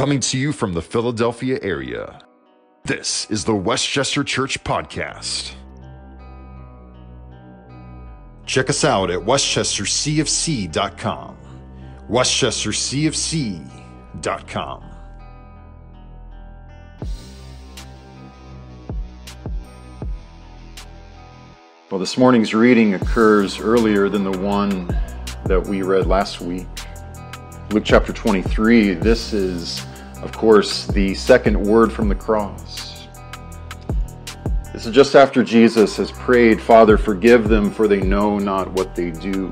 Coming to you from the Philadelphia area, this is the Westchester Church Podcast. Check us out at westchestercfc.com. westchestercfc.com. Well, this morning's reading occurs earlier than the one that we read last week. Luke chapter 23, this is, of course, the second word from the cross. This is just after Jesus has prayed, Father, forgive them, for they know not what they do.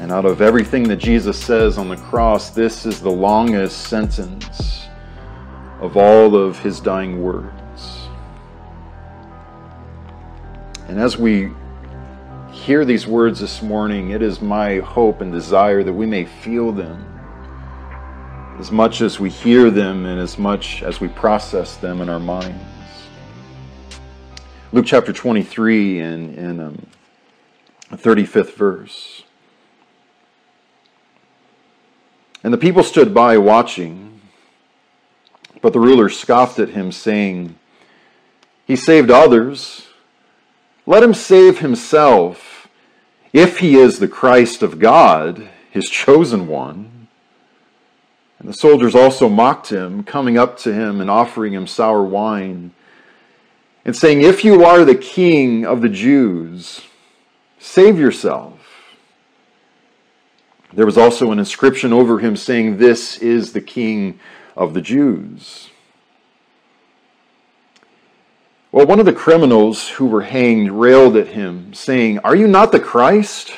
And out of everything that Jesus says on the cross, this is the longest sentence of all of his dying words. And as we hear these words this morning, it is my hope and desire that we may feel them as much as we hear them and as much as we process them in our minds. Luke chapter 23 and, and um, 35th verse. And the people stood by watching, but the ruler scoffed at him, saying, He saved others let him save himself if he is the Christ of God, his chosen one. And the soldiers also mocked him, coming up to him and offering him sour wine, and saying, If you are the king of the Jews, save yourself. There was also an inscription over him saying, This is the king of the Jews. Well, one of the criminals who were hanged railed at him, saying, Are you not the Christ?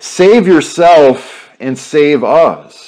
Save yourself and save us.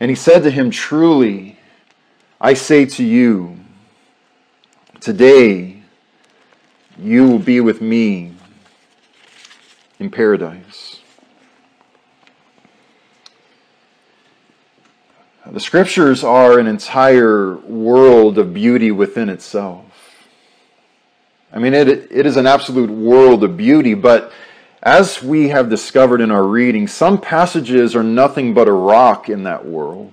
And he said to him, Truly, I say to you, today you will be with me in paradise. The scriptures are an entire world of beauty within itself. I mean, it, it is an absolute world of beauty, but as we have discovered in our reading, some passages are nothing but a rock in that world.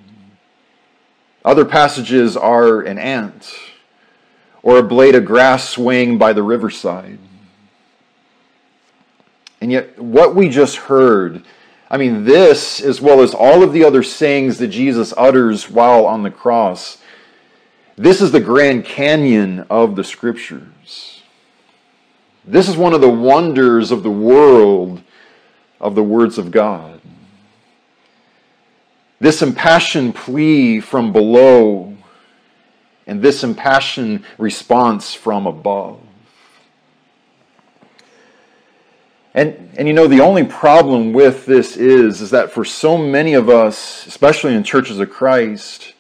Other passages are an ant or a blade of grass swaying by the riverside. And yet, what we just heard I mean, this, as well as all of the other sayings that Jesus utters while on the cross, this is the Grand Canyon of the Scriptures. This is one of the wonders of the world of the words of God. This impassioned plea from below and this impassioned response from above. And, and you know, the only problem with this is, is that for so many of us, especially in churches of Christ,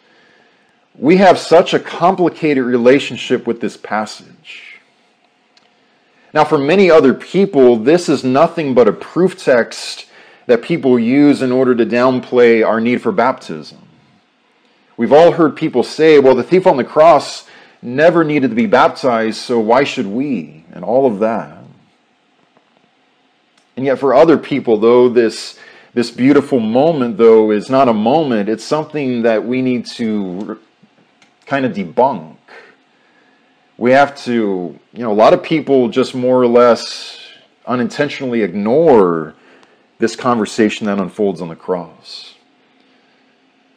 we have such a complicated relationship with this passage. Now, for many other people, this is nothing but a proof text that people use in order to downplay our need for baptism. We've all heard people say, well, the thief on the cross never needed to be baptized, so why should we? And all of that. And yet, for other people, though, this, this beautiful moment, though, is not a moment, it's something that we need to kind of debunk. We have to, you know, a lot of people just more or less unintentionally ignore this conversation that unfolds on the cross.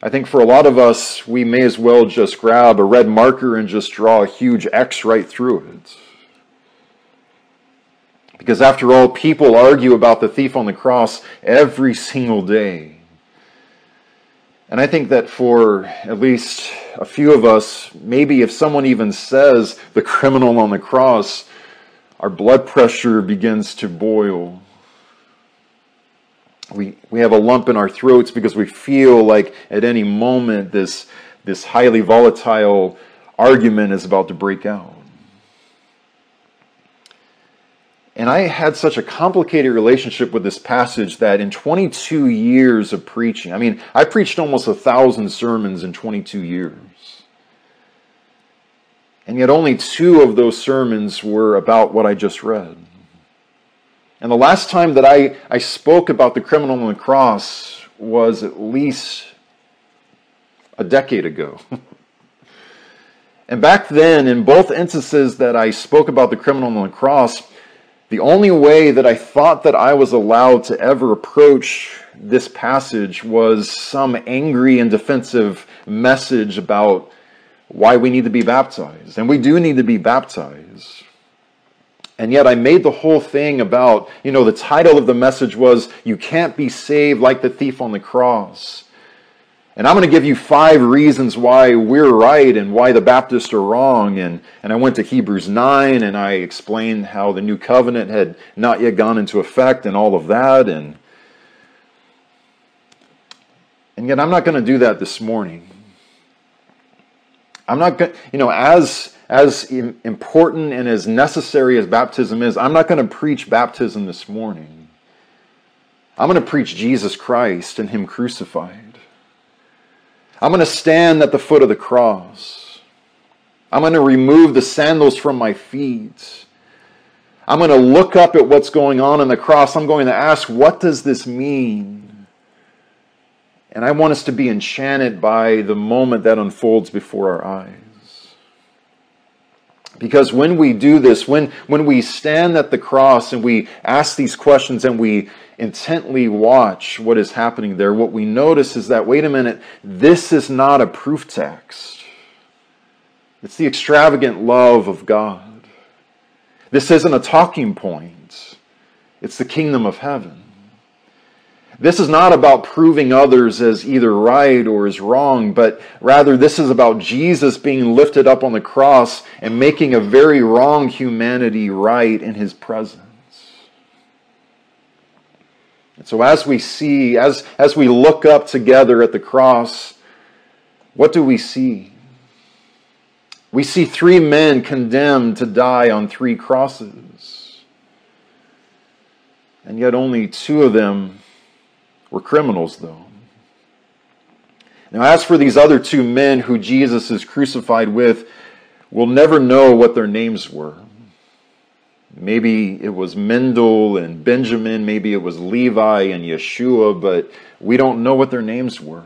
I think for a lot of us, we may as well just grab a red marker and just draw a huge X right through it. Because after all, people argue about the thief on the cross every single day. And I think that for at least a few of us, maybe if someone even says the criminal on the cross, our blood pressure begins to boil. we, we have a lump in our throats because we feel like at any moment this, this highly volatile argument is about to break out. And I had such a complicated relationship with this passage that in 22 years of preaching, I mean, I preached almost a thousand sermons in 22 years. And yet only two of those sermons were about what I just read. And the last time that I, I spoke about the criminal on the cross was at least a decade ago. and back then, in both instances that I spoke about the criminal on the cross, the only way that I thought that I was allowed to ever approach this passage was some angry and defensive message about why we need to be baptized. And we do need to be baptized. And yet I made the whole thing about, you know, the title of the message was, You Can't Be Saved Like the Thief on the Cross. And I'm going to give you five reasons why we're right and why the Baptists are wrong. And, and I went to Hebrews 9 and I explained how the new covenant had not yet gone into effect and all of that. And, and yet I'm not going to do that this morning. I'm not going you know, as, as important and as necessary as baptism is, I'm not going to preach baptism this morning. I'm going to preach Jesus Christ and Him crucified. I'm going to stand at the foot of the cross. I'm going to remove the sandals from my feet. I'm going to look up at what's going on on the cross. I'm going to ask, what does this mean? And I want us to be enchanted by the moment that unfolds before our eyes. Because when we do this, when, when we stand at the cross and we ask these questions and we intently watch what is happening there, what we notice is that, wait a minute, this is not a proof text. It's the extravagant love of God. This isn't a talking point, it's the kingdom of heaven. This is not about proving others as either right or as wrong, but rather this is about Jesus being lifted up on the cross and making a very wrong humanity right in his presence. And so as we see, as, as we look up together at the cross, what do we see? We see three men condemned to die on three crosses. And yet only two of them were criminals, though. Now, as for these other two men who Jesus is crucified with, we'll never know what their names were. Maybe it was Mendel and Benjamin, maybe it was Levi and Yeshua, but we don't know what their names were.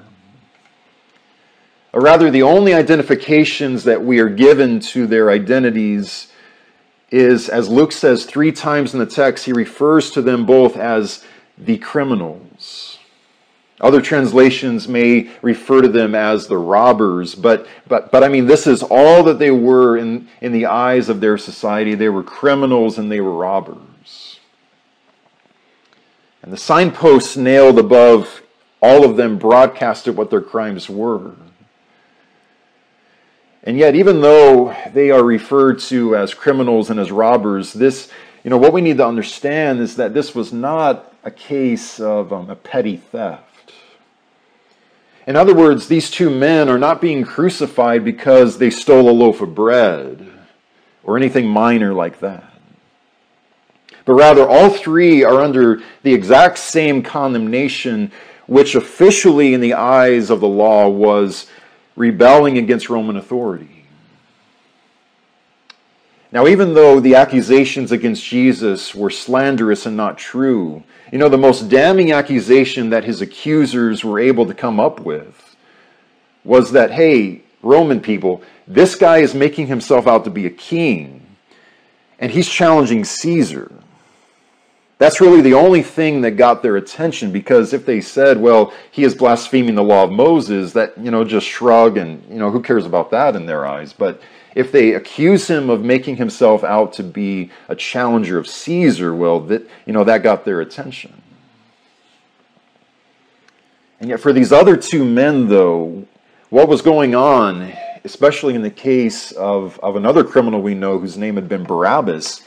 Or rather, the only identifications that we are given to their identities is, as Luke says three times in the text, he refers to them both as the criminals. Other translations may refer to them as the robbers, but, but, but I mean, this is all that they were in, in the eyes of their society. They were criminals and they were robbers. And the signposts nailed above all of them broadcasted what their crimes were. And yet, even though they are referred to as criminals and as robbers, this, you know, what we need to understand is that this was not a case of um, a petty theft. In other words, these two men are not being crucified because they stole a loaf of bread or anything minor like that. But rather, all three are under the exact same condemnation, which officially, in the eyes of the law, was rebelling against Roman authority. Now, even though the accusations against Jesus were slanderous and not true, you know, the most damning accusation that his accusers were able to come up with was that, hey, Roman people, this guy is making himself out to be a king, and he's challenging Caesar. That's really the only thing that got their attention because if they said, well, he is blaspheming the law of Moses, that, you know, just shrug and, you know, who cares about that in their eyes? But if they accuse him of making himself out to be a challenger of Caesar, well, that, you know, that got their attention. And yet, for these other two men, though, what was going on, especially in the case of, of another criminal we know whose name had been Barabbas,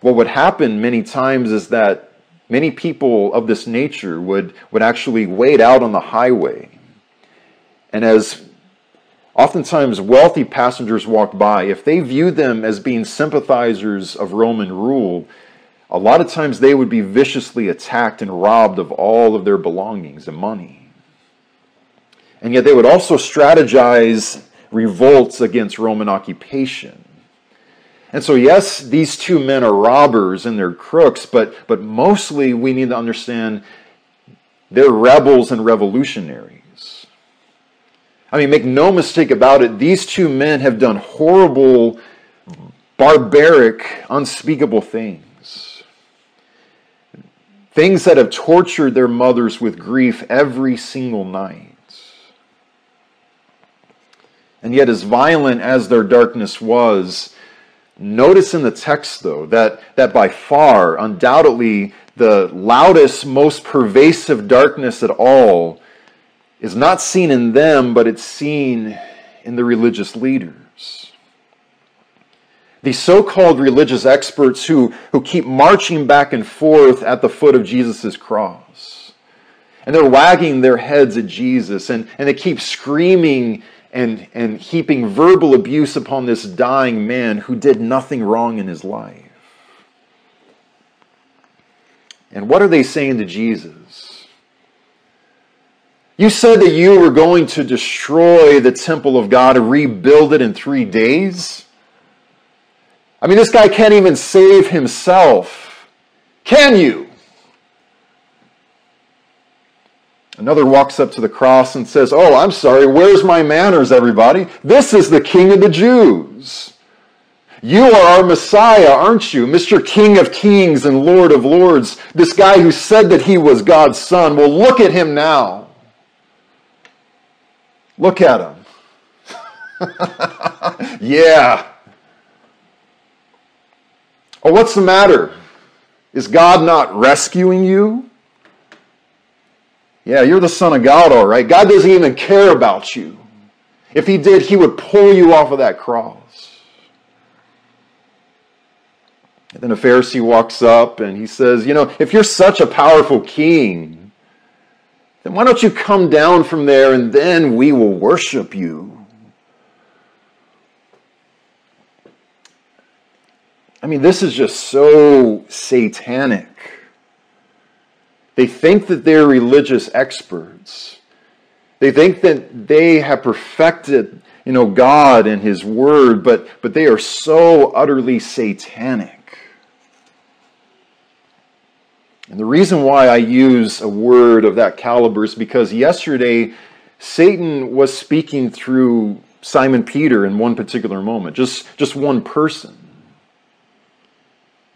what would happen many times is that many people of this nature would, would actually wait out on the highway. And as oftentimes wealthy passengers walked by, if they viewed them as being sympathizers of Roman rule, a lot of times they would be viciously attacked and robbed of all of their belongings and money. And yet they would also strategize revolts against Roman occupation. And so, yes, these two men are robbers and they're crooks, but, but mostly we need to understand they're rebels and revolutionaries. I mean, make no mistake about it, these two men have done horrible, barbaric, unspeakable things. Things that have tortured their mothers with grief every single night. And yet, as violent as their darkness was, Notice in the text, though, that, that by far, undoubtedly, the loudest, most pervasive darkness at all is not seen in them, but it's seen in the religious leaders. These so called religious experts who, who keep marching back and forth at the foot of Jesus' cross. And they're wagging their heads at Jesus and, and they keep screaming and, and heaping verbal abuse upon this dying man who did nothing wrong in his life. And what are they saying to Jesus? You said that you were going to destroy the temple of God and rebuild it in three days? I mean, this guy can't even save himself. Can you? Another walks up to the cross and says, Oh, I'm sorry, where's my manners, everybody? This is the King of the Jews. You are our Messiah, aren't you? Mr. King of Kings and Lord of Lords. This guy who said that he was God's son. Well, look at him now. Look at him. yeah. Oh, what's the matter? Is God not rescuing you? Yeah, you're the Son of God, all right. God doesn't even care about you. If He did, He would pull you off of that cross. And then a Pharisee walks up and he says, You know, if you're such a powerful king, then why don't you come down from there and then we will worship you? I mean, this is just so satanic. They think that they're religious experts. They think that they have perfected, you know, God and His Word, but, but they are so utterly satanic. And the reason why I use a word of that caliber is because yesterday Satan was speaking through Simon Peter in one particular moment, just, just one person.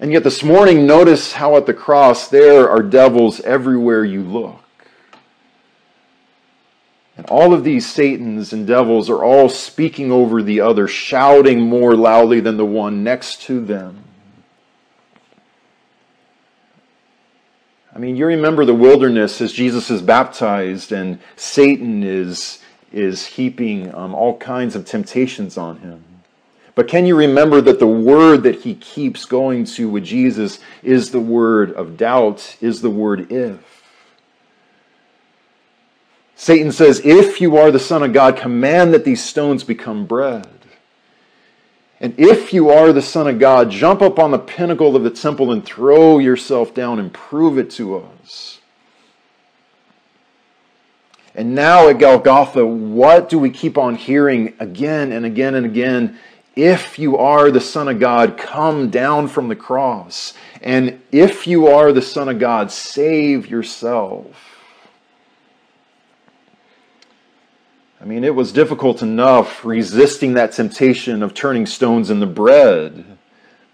And yet this morning, notice how at the cross there are devils everywhere you look. And all of these Satans and devils are all speaking over the other, shouting more loudly than the one next to them. I mean, you remember the wilderness as Jesus is baptized and Satan is, is heaping um, all kinds of temptations on him. But can you remember that the word that he keeps going to with Jesus is the word of doubt, is the word if? Satan says, If you are the Son of God, command that these stones become bread. And if you are the Son of God, jump up on the pinnacle of the temple and throw yourself down and prove it to us. And now at Golgotha, what do we keep on hearing again and again and again if you are the Son of God, come down from the cross. And if you are the Son of God, save yourself. I mean, it was difficult enough resisting that temptation of turning stones into bread.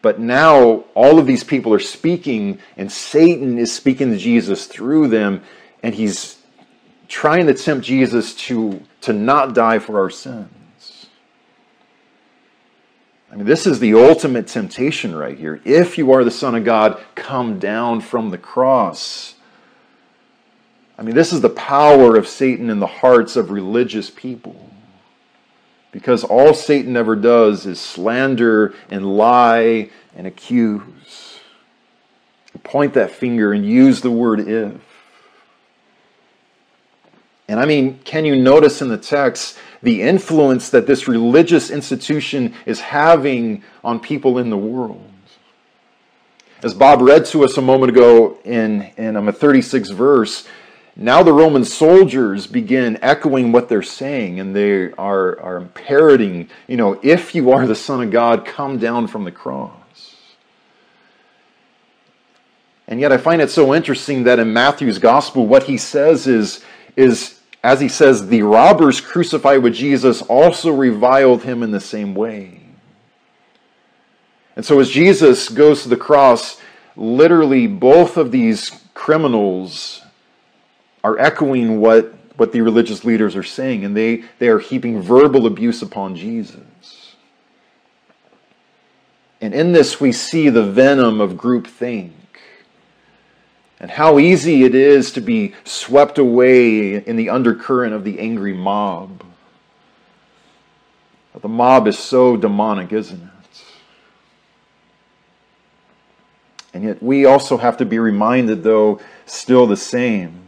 But now all of these people are speaking, and Satan is speaking to Jesus through them, and he's trying to tempt Jesus to, to not die for our sins. I mean, this is the ultimate temptation right here. If you are the Son of God, come down from the cross. I mean, this is the power of Satan in the hearts of religious people. Because all Satan ever does is slander and lie and accuse. point that finger and use the word if. And I mean, can you notice in the text the influence that this religious institution is having on people in the world? As Bob read to us a moment ago in, in um, a 36 verse, now the Roman soldiers begin echoing what they're saying and they are, are parroting, you know, if you are the Son of God, come down from the cross. And yet I find it so interesting that in Matthew's gospel, what he says is, is as he says, the robbers crucified with Jesus also reviled him in the same way. And so as Jesus goes to the cross, literally both of these criminals are echoing what, what the religious leaders are saying, and they, they are heaping verbal abuse upon Jesus. And in this, we see the venom of groupthink and how easy it is to be swept away in the undercurrent of the angry mob. But the mob is so demonic, isn't it? And yet, we also have to be reminded, though, still the same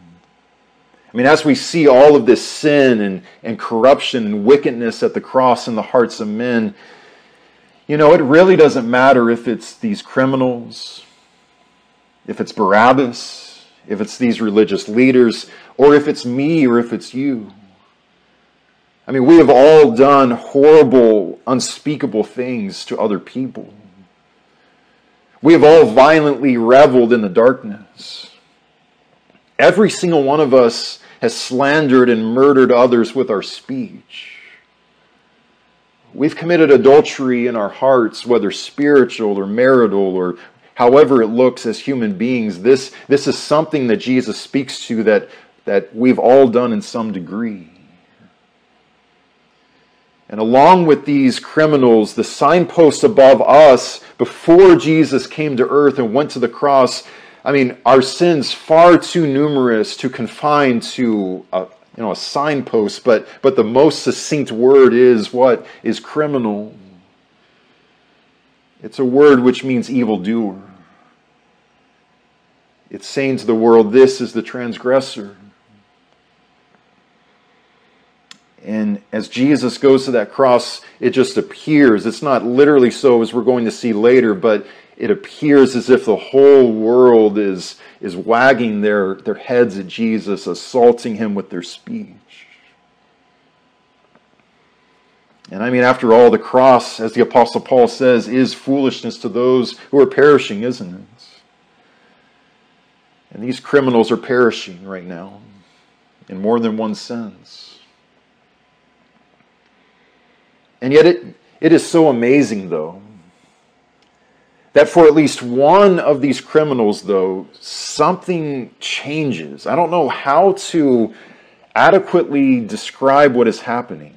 I mean, as we see all of this sin and, and corruption and wickedness at the cross in the hearts of men, you know, it really doesn't matter if it's these criminals, if it's Barabbas, if it's these religious leaders, or if it's me or if it's you. I mean, we have all done horrible, unspeakable things to other people. We have all violently reveled in the darkness. Every single one of us has slandered and murdered others with our speech. We've committed adultery in our hearts, whether spiritual or marital or however it looks as human beings. This, this is something that Jesus speaks to that, that we've all done in some degree. And along with these criminals, the signpost above us before Jesus came to earth and went to the cross I mean, our sins far too numerous to confine to a, you know, a signpost, but, but the most succinct word is what? Is criminal. It's a word which means evildoer. It's saying to the world, this is the transgressor. And as Jesus goes to that cross, it just appears. It's not literally so, as we're going to see later, but it appears as if the whole world is, is wagging their, their heads at Jesus, assaulting him with their speech. And I mean, after all, the cross, as the Apostle Paul says, is foolishness to those who are perishing, isn't it? And these criminals are perishing right now in more than one sense. And yet, it, it is so amazing, though, that for at least one of these criminals, though, something changes. I don't know how to adequately describe what is happening.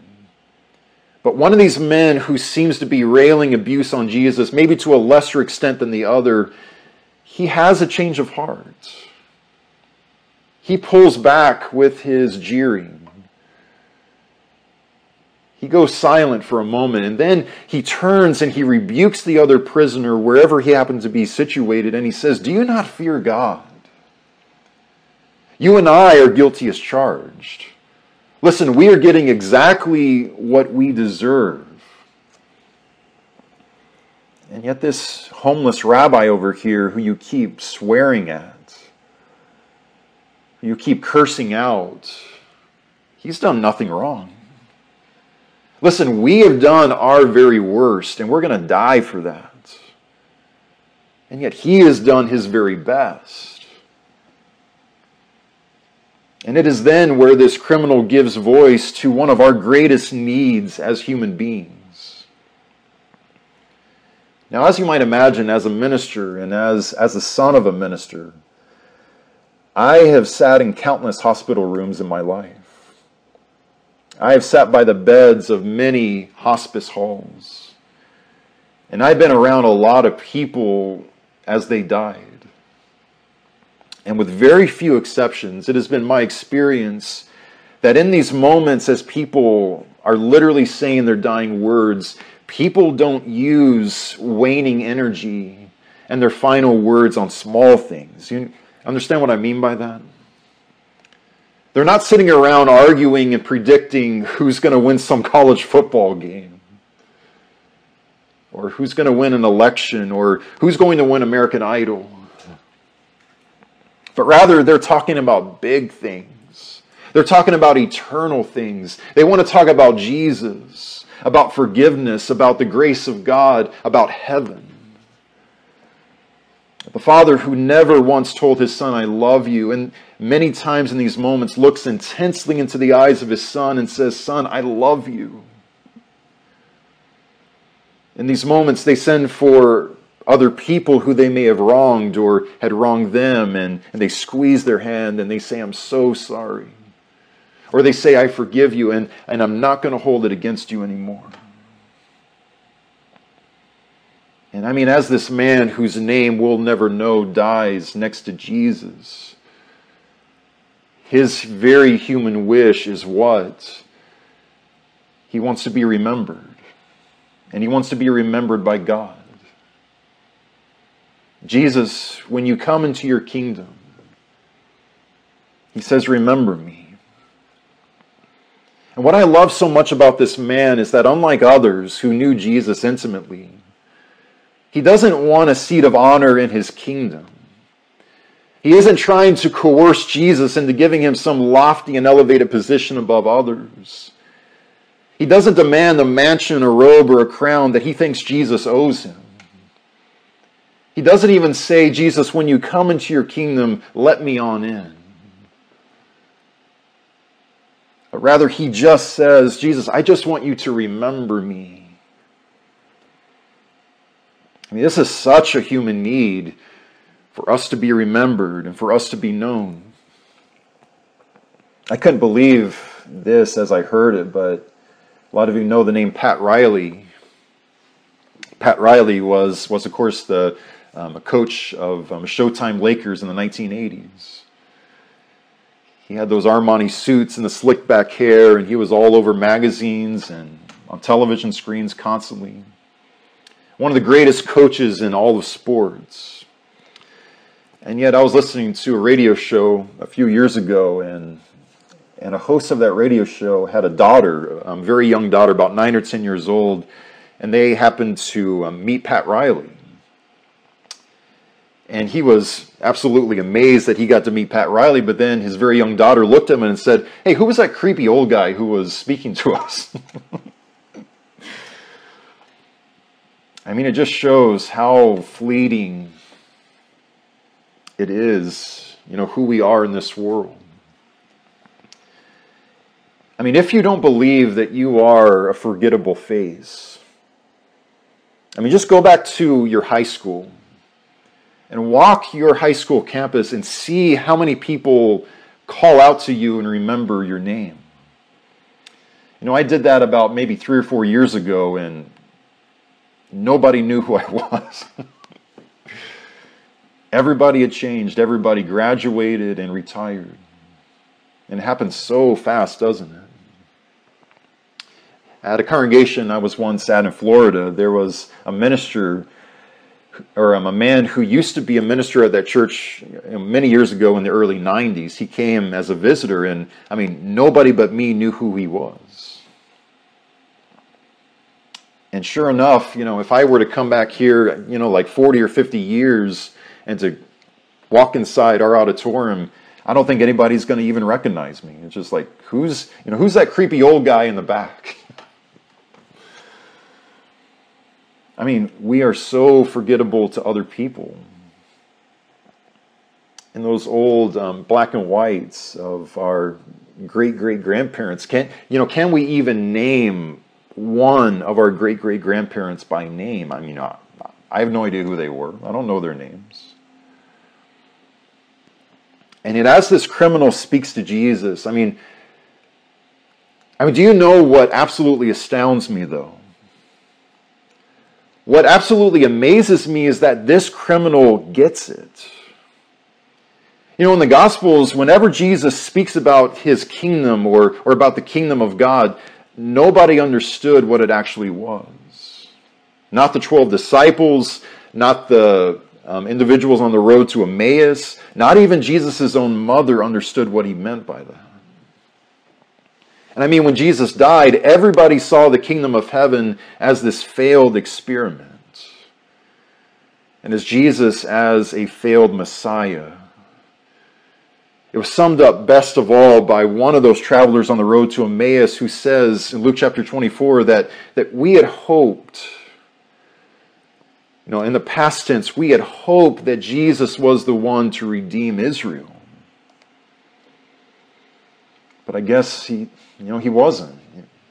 But one of these men who seems to be railing abuse on Jesus, maybe to a lesser extent than the other, he has a change of heart. He pulls back with his jeering. He goes silent for a moment and then he turns and he rebukes the other prisoner wherever he happens to be situated and he says, Do you not fear God? You and I are guilty as charged. Listen, we are getting exactly what we deserve. And yet, this homeless rabbi over here who you keep swearing at, you keep cursing out, he's done nothing wrong. Listen, we have done our very worst, and we're going to die for that. And yet, He has done His very best. And it is then where this criminal gives voice to one of our greatest needs as human beings. Now, as you might imagine, as a minister and as, as the son of a minister, I have sat in countless hospital rooms in my life. I have sat by the beds of many hospice halls, and I've been around a lot of people as they died. And with very few exceptions, it has been my experience that in these moments, as people are literally saying their dying words, people don't use waning energy and their final words on small things. You understand what I mean by that? They're not sitting around arguing and predicting who's going to win some college football game, or who's going to win an election, or who's going to win American Idol. But rather, they're talking about big things. They're talking about eternal things. They want to talk about Jesus, about forgiveness, about the grace of God, about heaven. The Father who never once told his Son, I love you, and many times in these moments looks intensely into the eyes of his Son and says, Son, I love you. In these moments, they send for other people who they may have wronged or had wronged them, and, and they squeeze their hand and they say, I'm so sorry. Or they say, I forgive you, and, and I'm not going to hold it against you anymore. And I mean, as this man whose name we'll never know dies next to Jesus, his very human wish is what? He wants to be remembered. And he wants to be remembered by God. Jesus, when you come into your kingdom, he says, Remember me. And what I love so much about this man is that, unlike others who knew Jesus intimately, he doesn't want a seat of honor in his kingdom. He isn't trying to coerce Jesus into giving him some lofty and elevated position above others. He doesn't demand a mansion, a robe, or a crown that he thinks Jesus owes him. He doesn't even say, Jesus, when you come into your kingdom, let me on in. But rather, he just says, Jesus, I just want you to remember me. I mean, this is such a human need for us to be remembered and for us to be known. I couldn't believe this as I heard it, but a lot of you know the name Pat Riley. Pat Riley was, was of course, the um, a coach of um, Showtime Lakers in the 1980s. He had those Armani suits and the slick back hair, and he was all over magazines and on television screens constantly one of the greatest coaches in all of sports. And yet, I was listening to a radio show a few years ago, and and a host of that radio show had a daughter, a very young daughter, about nine or ten years old, and they happened to um, meet Pat Riley. And he was absolutely amazed that he got to meet Pat Riley, but then his very young daughter looked at him and said, Hey, who was that creepy old guy who was speaking to us? I mean, it just shows how fleeting it is, you know, who we are in this world. I mean, if you don't believe that you are a forgettable phase, I mean, just go back to your high school and walk your high school campus and see how many people call out to you and remember your name. You know, I did that about maybe three or four years ago, and nobody knew who I was. Everybody had changed. Everybody graduated and retired. And it happens so fast, doesn't it? At a congregation I was once at in Florida, there was a minister or um, a man who used to be a minister at that church many years ago in the early 90s. He came as a visitor, and I mean, nobody but me knew who he was. And sure enough, you know, if I were to come back here, you know, like 40 or 50 years and to walk inside our auditorium, I don't think anybody's going to even recognize me. It's just like, who's, you know, who's that creepy old guy in the back? I mean, we are so forgettable to other people. And those old um, black and whites of our great great grandparents can you know can we even name one of our great great grandparents by name. I mean, I, have no idea who they were, I don't know their names. And yet, as this criminal speaks to Jesus, I mean, I mean, do you know what absolutely astounds me, though? What absolutely amazes me is that this criminal gets it. You know, in the Gospels, whenever Jesus speaks about his kingdom or, or about the kingdom of God, nobody understood what it actually was. Not the 12 disciples, not the um, individuals on the road to Emmaus. Not even Jesus' own mother understood what he meant by that. And I mean, when Jesus died, everybody saw the kingdom of heaven as this failed experiment. And as Jesus as a failed Messiah. It was summed up best of all by one of those travelers on the road to Emmaus who says in Luke chapter 24 that, that we had hoped, you know, in the past tense, we had hoped that Jesus was the one to redeem Israel. But I guess he, you know, he wasn't.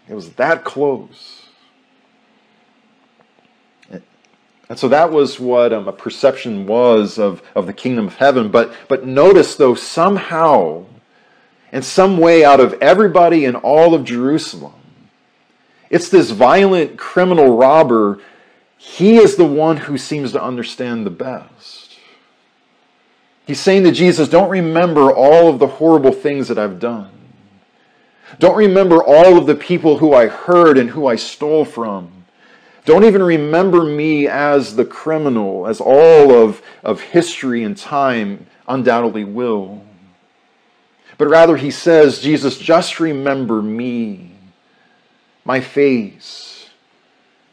It was that close. And so that was what um, a perception was of, of the kingdom of heaven. But, but notice, though, somehow, in some way, out of everybody in all of Jerusalem, it's this violent criminal robber. He is the one who seems to understand the best. He's saying to Jesus, Don't remember all of the horrible things that I've done. Don't remember all of the people who I hurt and who I stole from. Don't even remember me as the criminal, as all of, of history and time undoubtedly will. But rather, he says, Jesus, just remember me, my face,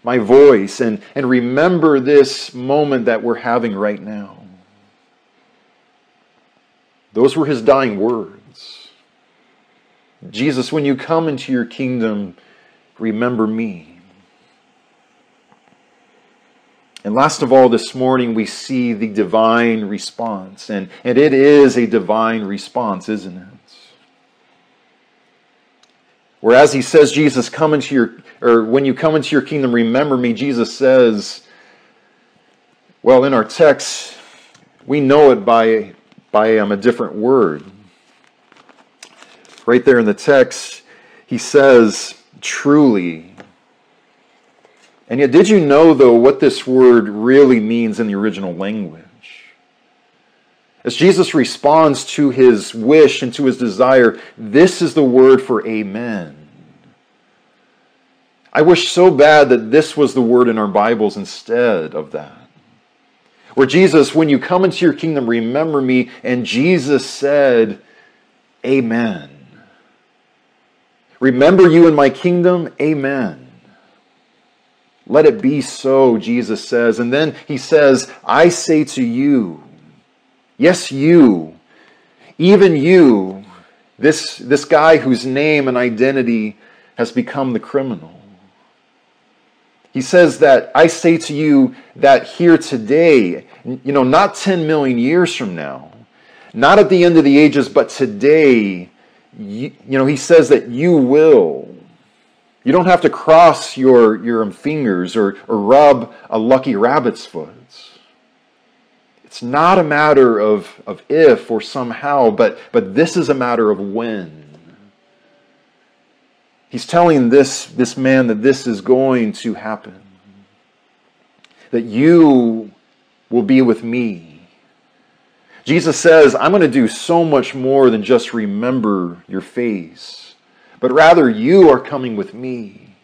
my voice, and, and remember this moment that we're having right now. Those were his dying words. Jesus, when you come into your kingdom, remember me. And last of all, this morning, we see the divine response. And, and it is a divine response, isn't it? Whereas he says, Jesus, come into your, or when you come into your kingdom, remember me, Jesus says, well, in our text, we know it by, by um, a different word. Right there in the text, he says, truly, and yet, did you know, though, what this word really means in the original language? As Jesus responds to his wish and to his desire, this is the word for amen. I wish so bad that this was the word in our Bibles instead of that. Where Jesus, when you come into your kingdom, remember me. And Jesus said, Amen. Remember you in my kingdom? Amen. Let it be so, Jesus says. And then he says, I say to you, yes, you, even you, this, this guy whose name and identity has become the criminal. He says that I say to you that here today, you know, not 10 million years from now, not at the end of the ages, but today, you, you know, he says that you will you don't have to cross your, your fingers or, or rub a lucky rabbit's foot. It's not a matter of, of if or somehow, but, but this is a matter of when. He's telling this, this man that this is going to happen. That you will be with me. Jesus says, I'm going to do so much more than just remember your face but rather you are coming with me.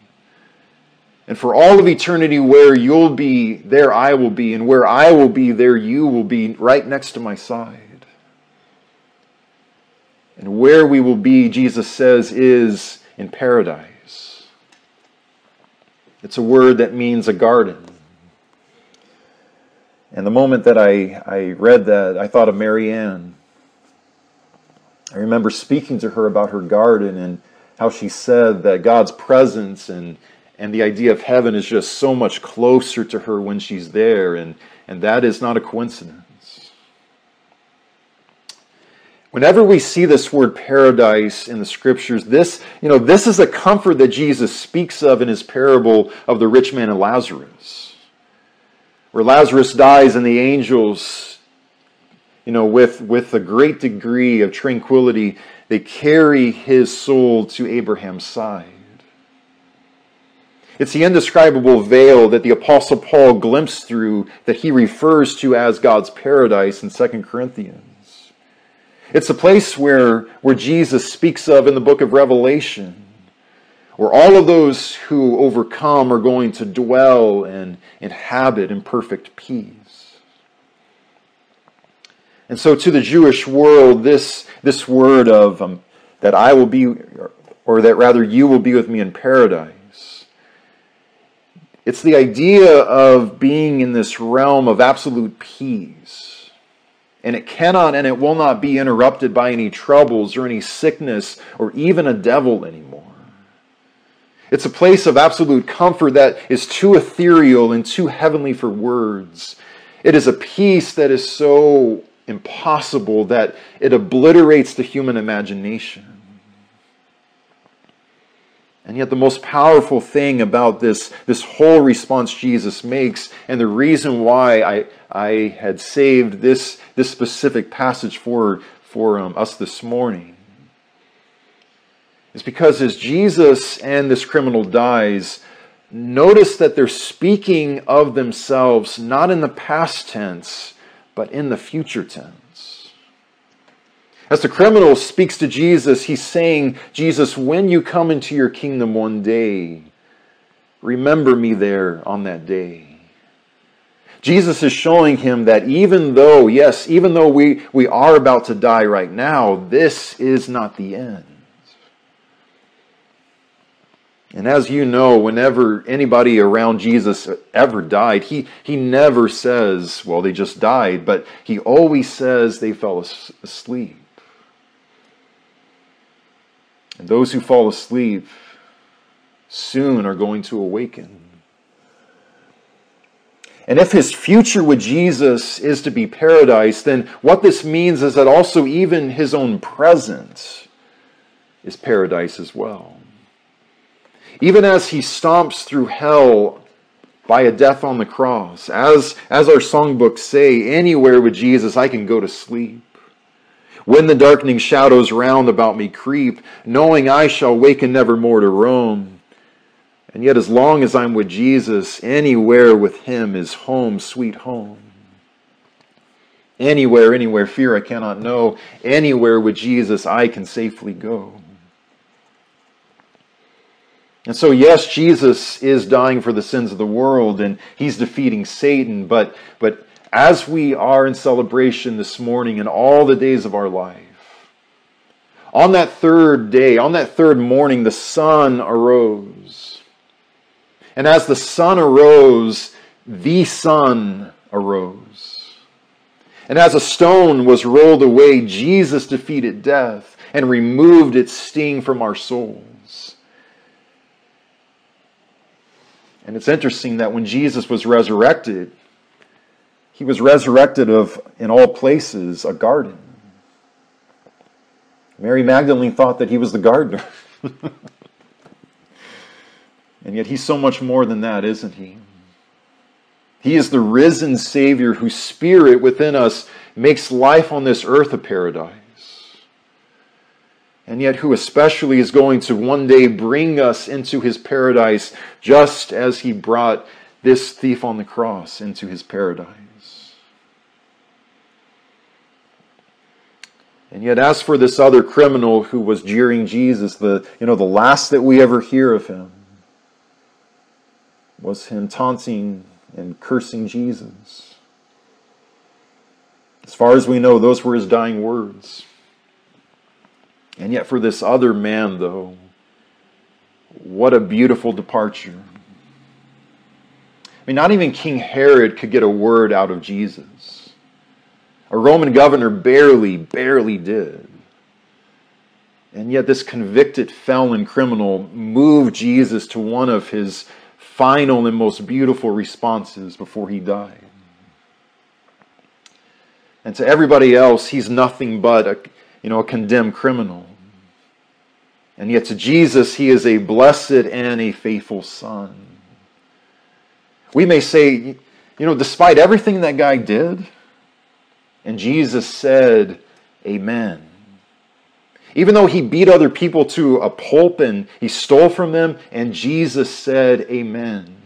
And for all of eternity, where you'll be, there I will be, and where I will be, there you will be, right next to my side. And where we will be, Jesus says, is in paradise. It's a word that means a garden. And the moment that I, I read that, I thought of Marianne. I remember speaking to her about her garden and how she said that God's presence and and the idea of heaven is just so much closer to her when she's there, and, and that is not a coincidence. Whenever we see this word paradise in the scriptures, this, you know, this is a comfort that Jesus speaks of in his parable of the rich man and Lazarus. Where Lazarus dies and the angels, you know, with, with a great degree of tranquility, they carry his soul to Abraham's side. It's the indescribable veil that the Apostle Paul glimpsed through that he refers to as God's paradise in 2 Corinthians. It's a place where, where Jesus speaks of in the book of Revelation, where all of those who overcome are going to dwell and inhabit in perfect peace. And so to the Jewish world, this, this word of um, that I will be, or that rather you will be with me in paradise, it's the idea of being in this realm of absolute peace. And it cannot and it will not be interrupted by any troubles or any sickness or even a devil anymore. It's a place of absolute comfort that is too ethereal and too heavenly for words. It is a peace that is so impossible that it obliterates the human imagination. And yet, the most powerful thing about this, this whole response Jesus makes, and the reason why I, I had saved this, this specific passage for, for um, us this morning, is because as Jesus and this criminal dies, notice that they're speaking of themselves not in the past tense, but in the future tense. As the criminal speaks to Jesus, he's saying, Jesus, when you come into your kingdom one day, remember me there on that day. Jesus is showing him that even though, yes, even though we, we are about to die right now, this is not the end. And as you know, whenever anybody around Jesus ever died, he, he never says, well, they just died, but he always says they fell asleep. And those who fall asleep soon are going to awaken. And if his future with Jesus is to be paradise, then what this means is that also even his own present is paradise as well. Even as he stomps through hell by a death on the cross, as, as our songbooks say, anywhere with Jesus I can go to sleep. When the darkening shadows round about me creep, knowing I shall waken nevermore to roam. And yet, as long as I'm with Jesus, anywhere with him is home, sweet home. Anywhere, anywhere, fear I cannot know. Anywhere with Jesus I can safely go. And so, yes, Jesus is dying for the sins of the world and he's defeating Satan, but, but as we are in celebration this morning and all the days of our life, on that third day, on that third morning, the sun arose. And as the sun arose, the sun arose. And as a stone was rolled away, Jesus defeated death and removed its sting from our souls. And it's interesting that when Jesus was resurrected, he was resurrected of, in all places, a garden. Mary Magdalene thought that he was the gardener. and yet he's so much more than that, isn't he? He is the risen Savior whose spirit within us makes life on this earth a paradise and yet who especially is going to one day bring us into his paradise just as he brought this thief on the cross into his paradise. And yet as for this other criminal who was jeering Jesus, the you know the last that we ever hear of him was him taunting and cursing Jesus. As far as we know, those were his dying words. And yet, for this other man, though, what a beautiful departure. I mean, not even King Herod could get a word out of Jesus. A Roman governor barely, barely did. And yet, this convicted felon criminal moved Jesus to one of his final and most beautiful responses before he died. And to everybody else, he's nothing but a, you know, a condemned criminal. And yet to Jesus, he is a blessed and a faithful son. We may say, you know, despite everything that guy did, and Jesus said, Amen. Even though he beat other people to a pulp and he stole from them, and Jesus said, Amen.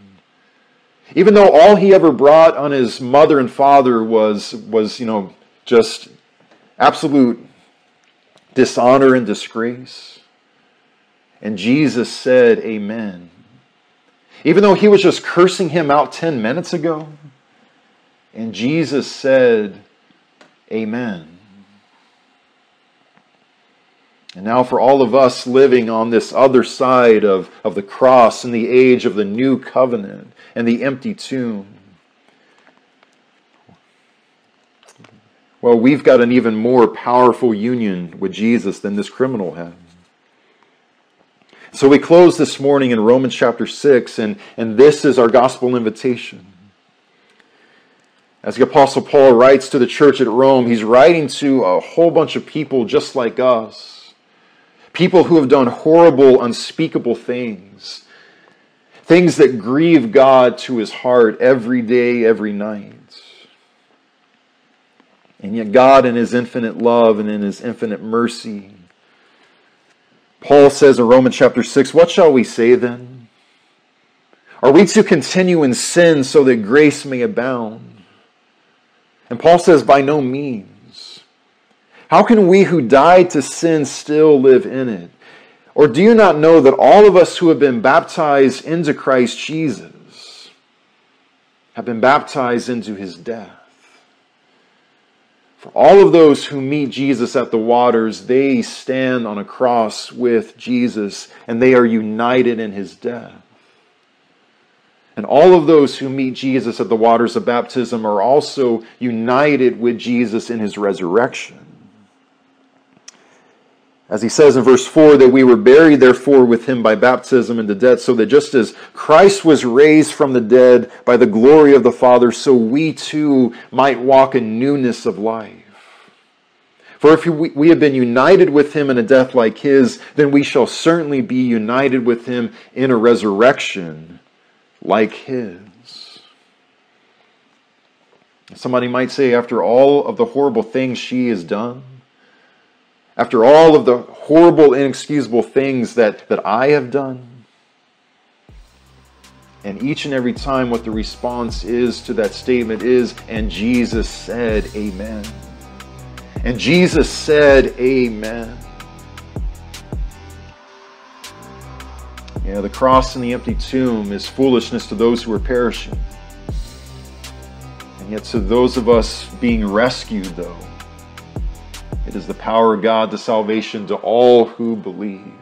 Even though all he ever brought on his mother and father was, was you know, just absolute dishonor and disgrace. And Jesus said, Amen. Even though he was just cursing him out 10 minutes ago, and Jesus said, Amen. And now, for all of us living on this other side of, of the cross in the age of the new covenant and the empty tomb, well, we've got an even more powerful union with Jesus than this criminal had. So we close this morning in Romans chapter 6, and, and this is our gospel invitation. As the Apostle Paul writes to the church at Rome, he's writing to a whole bunch of people just like us. People who have done horrible, unspeakable things. Things that grieve God to his heart every day, every night. And yet, God, in his infinite love and in his infinite mercy, Paul says in Romans chapter 6, What shall we say then? Are we to continue in sin so that grace may abound? And Paul says, By no means. How can we who died to sin still live in it? Or do you not know that all of us who have been baptized into Christ Jesus have been baptized into his death? For all of those who meet Jesus at the waters, they stand on a cross with Jesus and they are united in his death. And all of those who meet Jesus at the waters of baptism are also united with Jesus in his resurrection. As he says in verse 4, that we were buried, therefore, with him by baptism into death, so that just as Christ was raised from the dead by the glory of the Father, so we too might walk in newness of life. For if we have been united with him in a death like his, then we shall certainly be united with him in a resurrection like his. Somebody might say, after all of the horrible things she has done, after all of the horrible, inexcusable things that, that I have done. And each and every time, what the response is to that statement is, and Jesus said, Amen. And Jesus said, Amen. Yeah, the cross and the empty tomb is foolishness to those who are perishing. And yet, to those of us being rescued, though, it is the power of God to salvation to all who believe.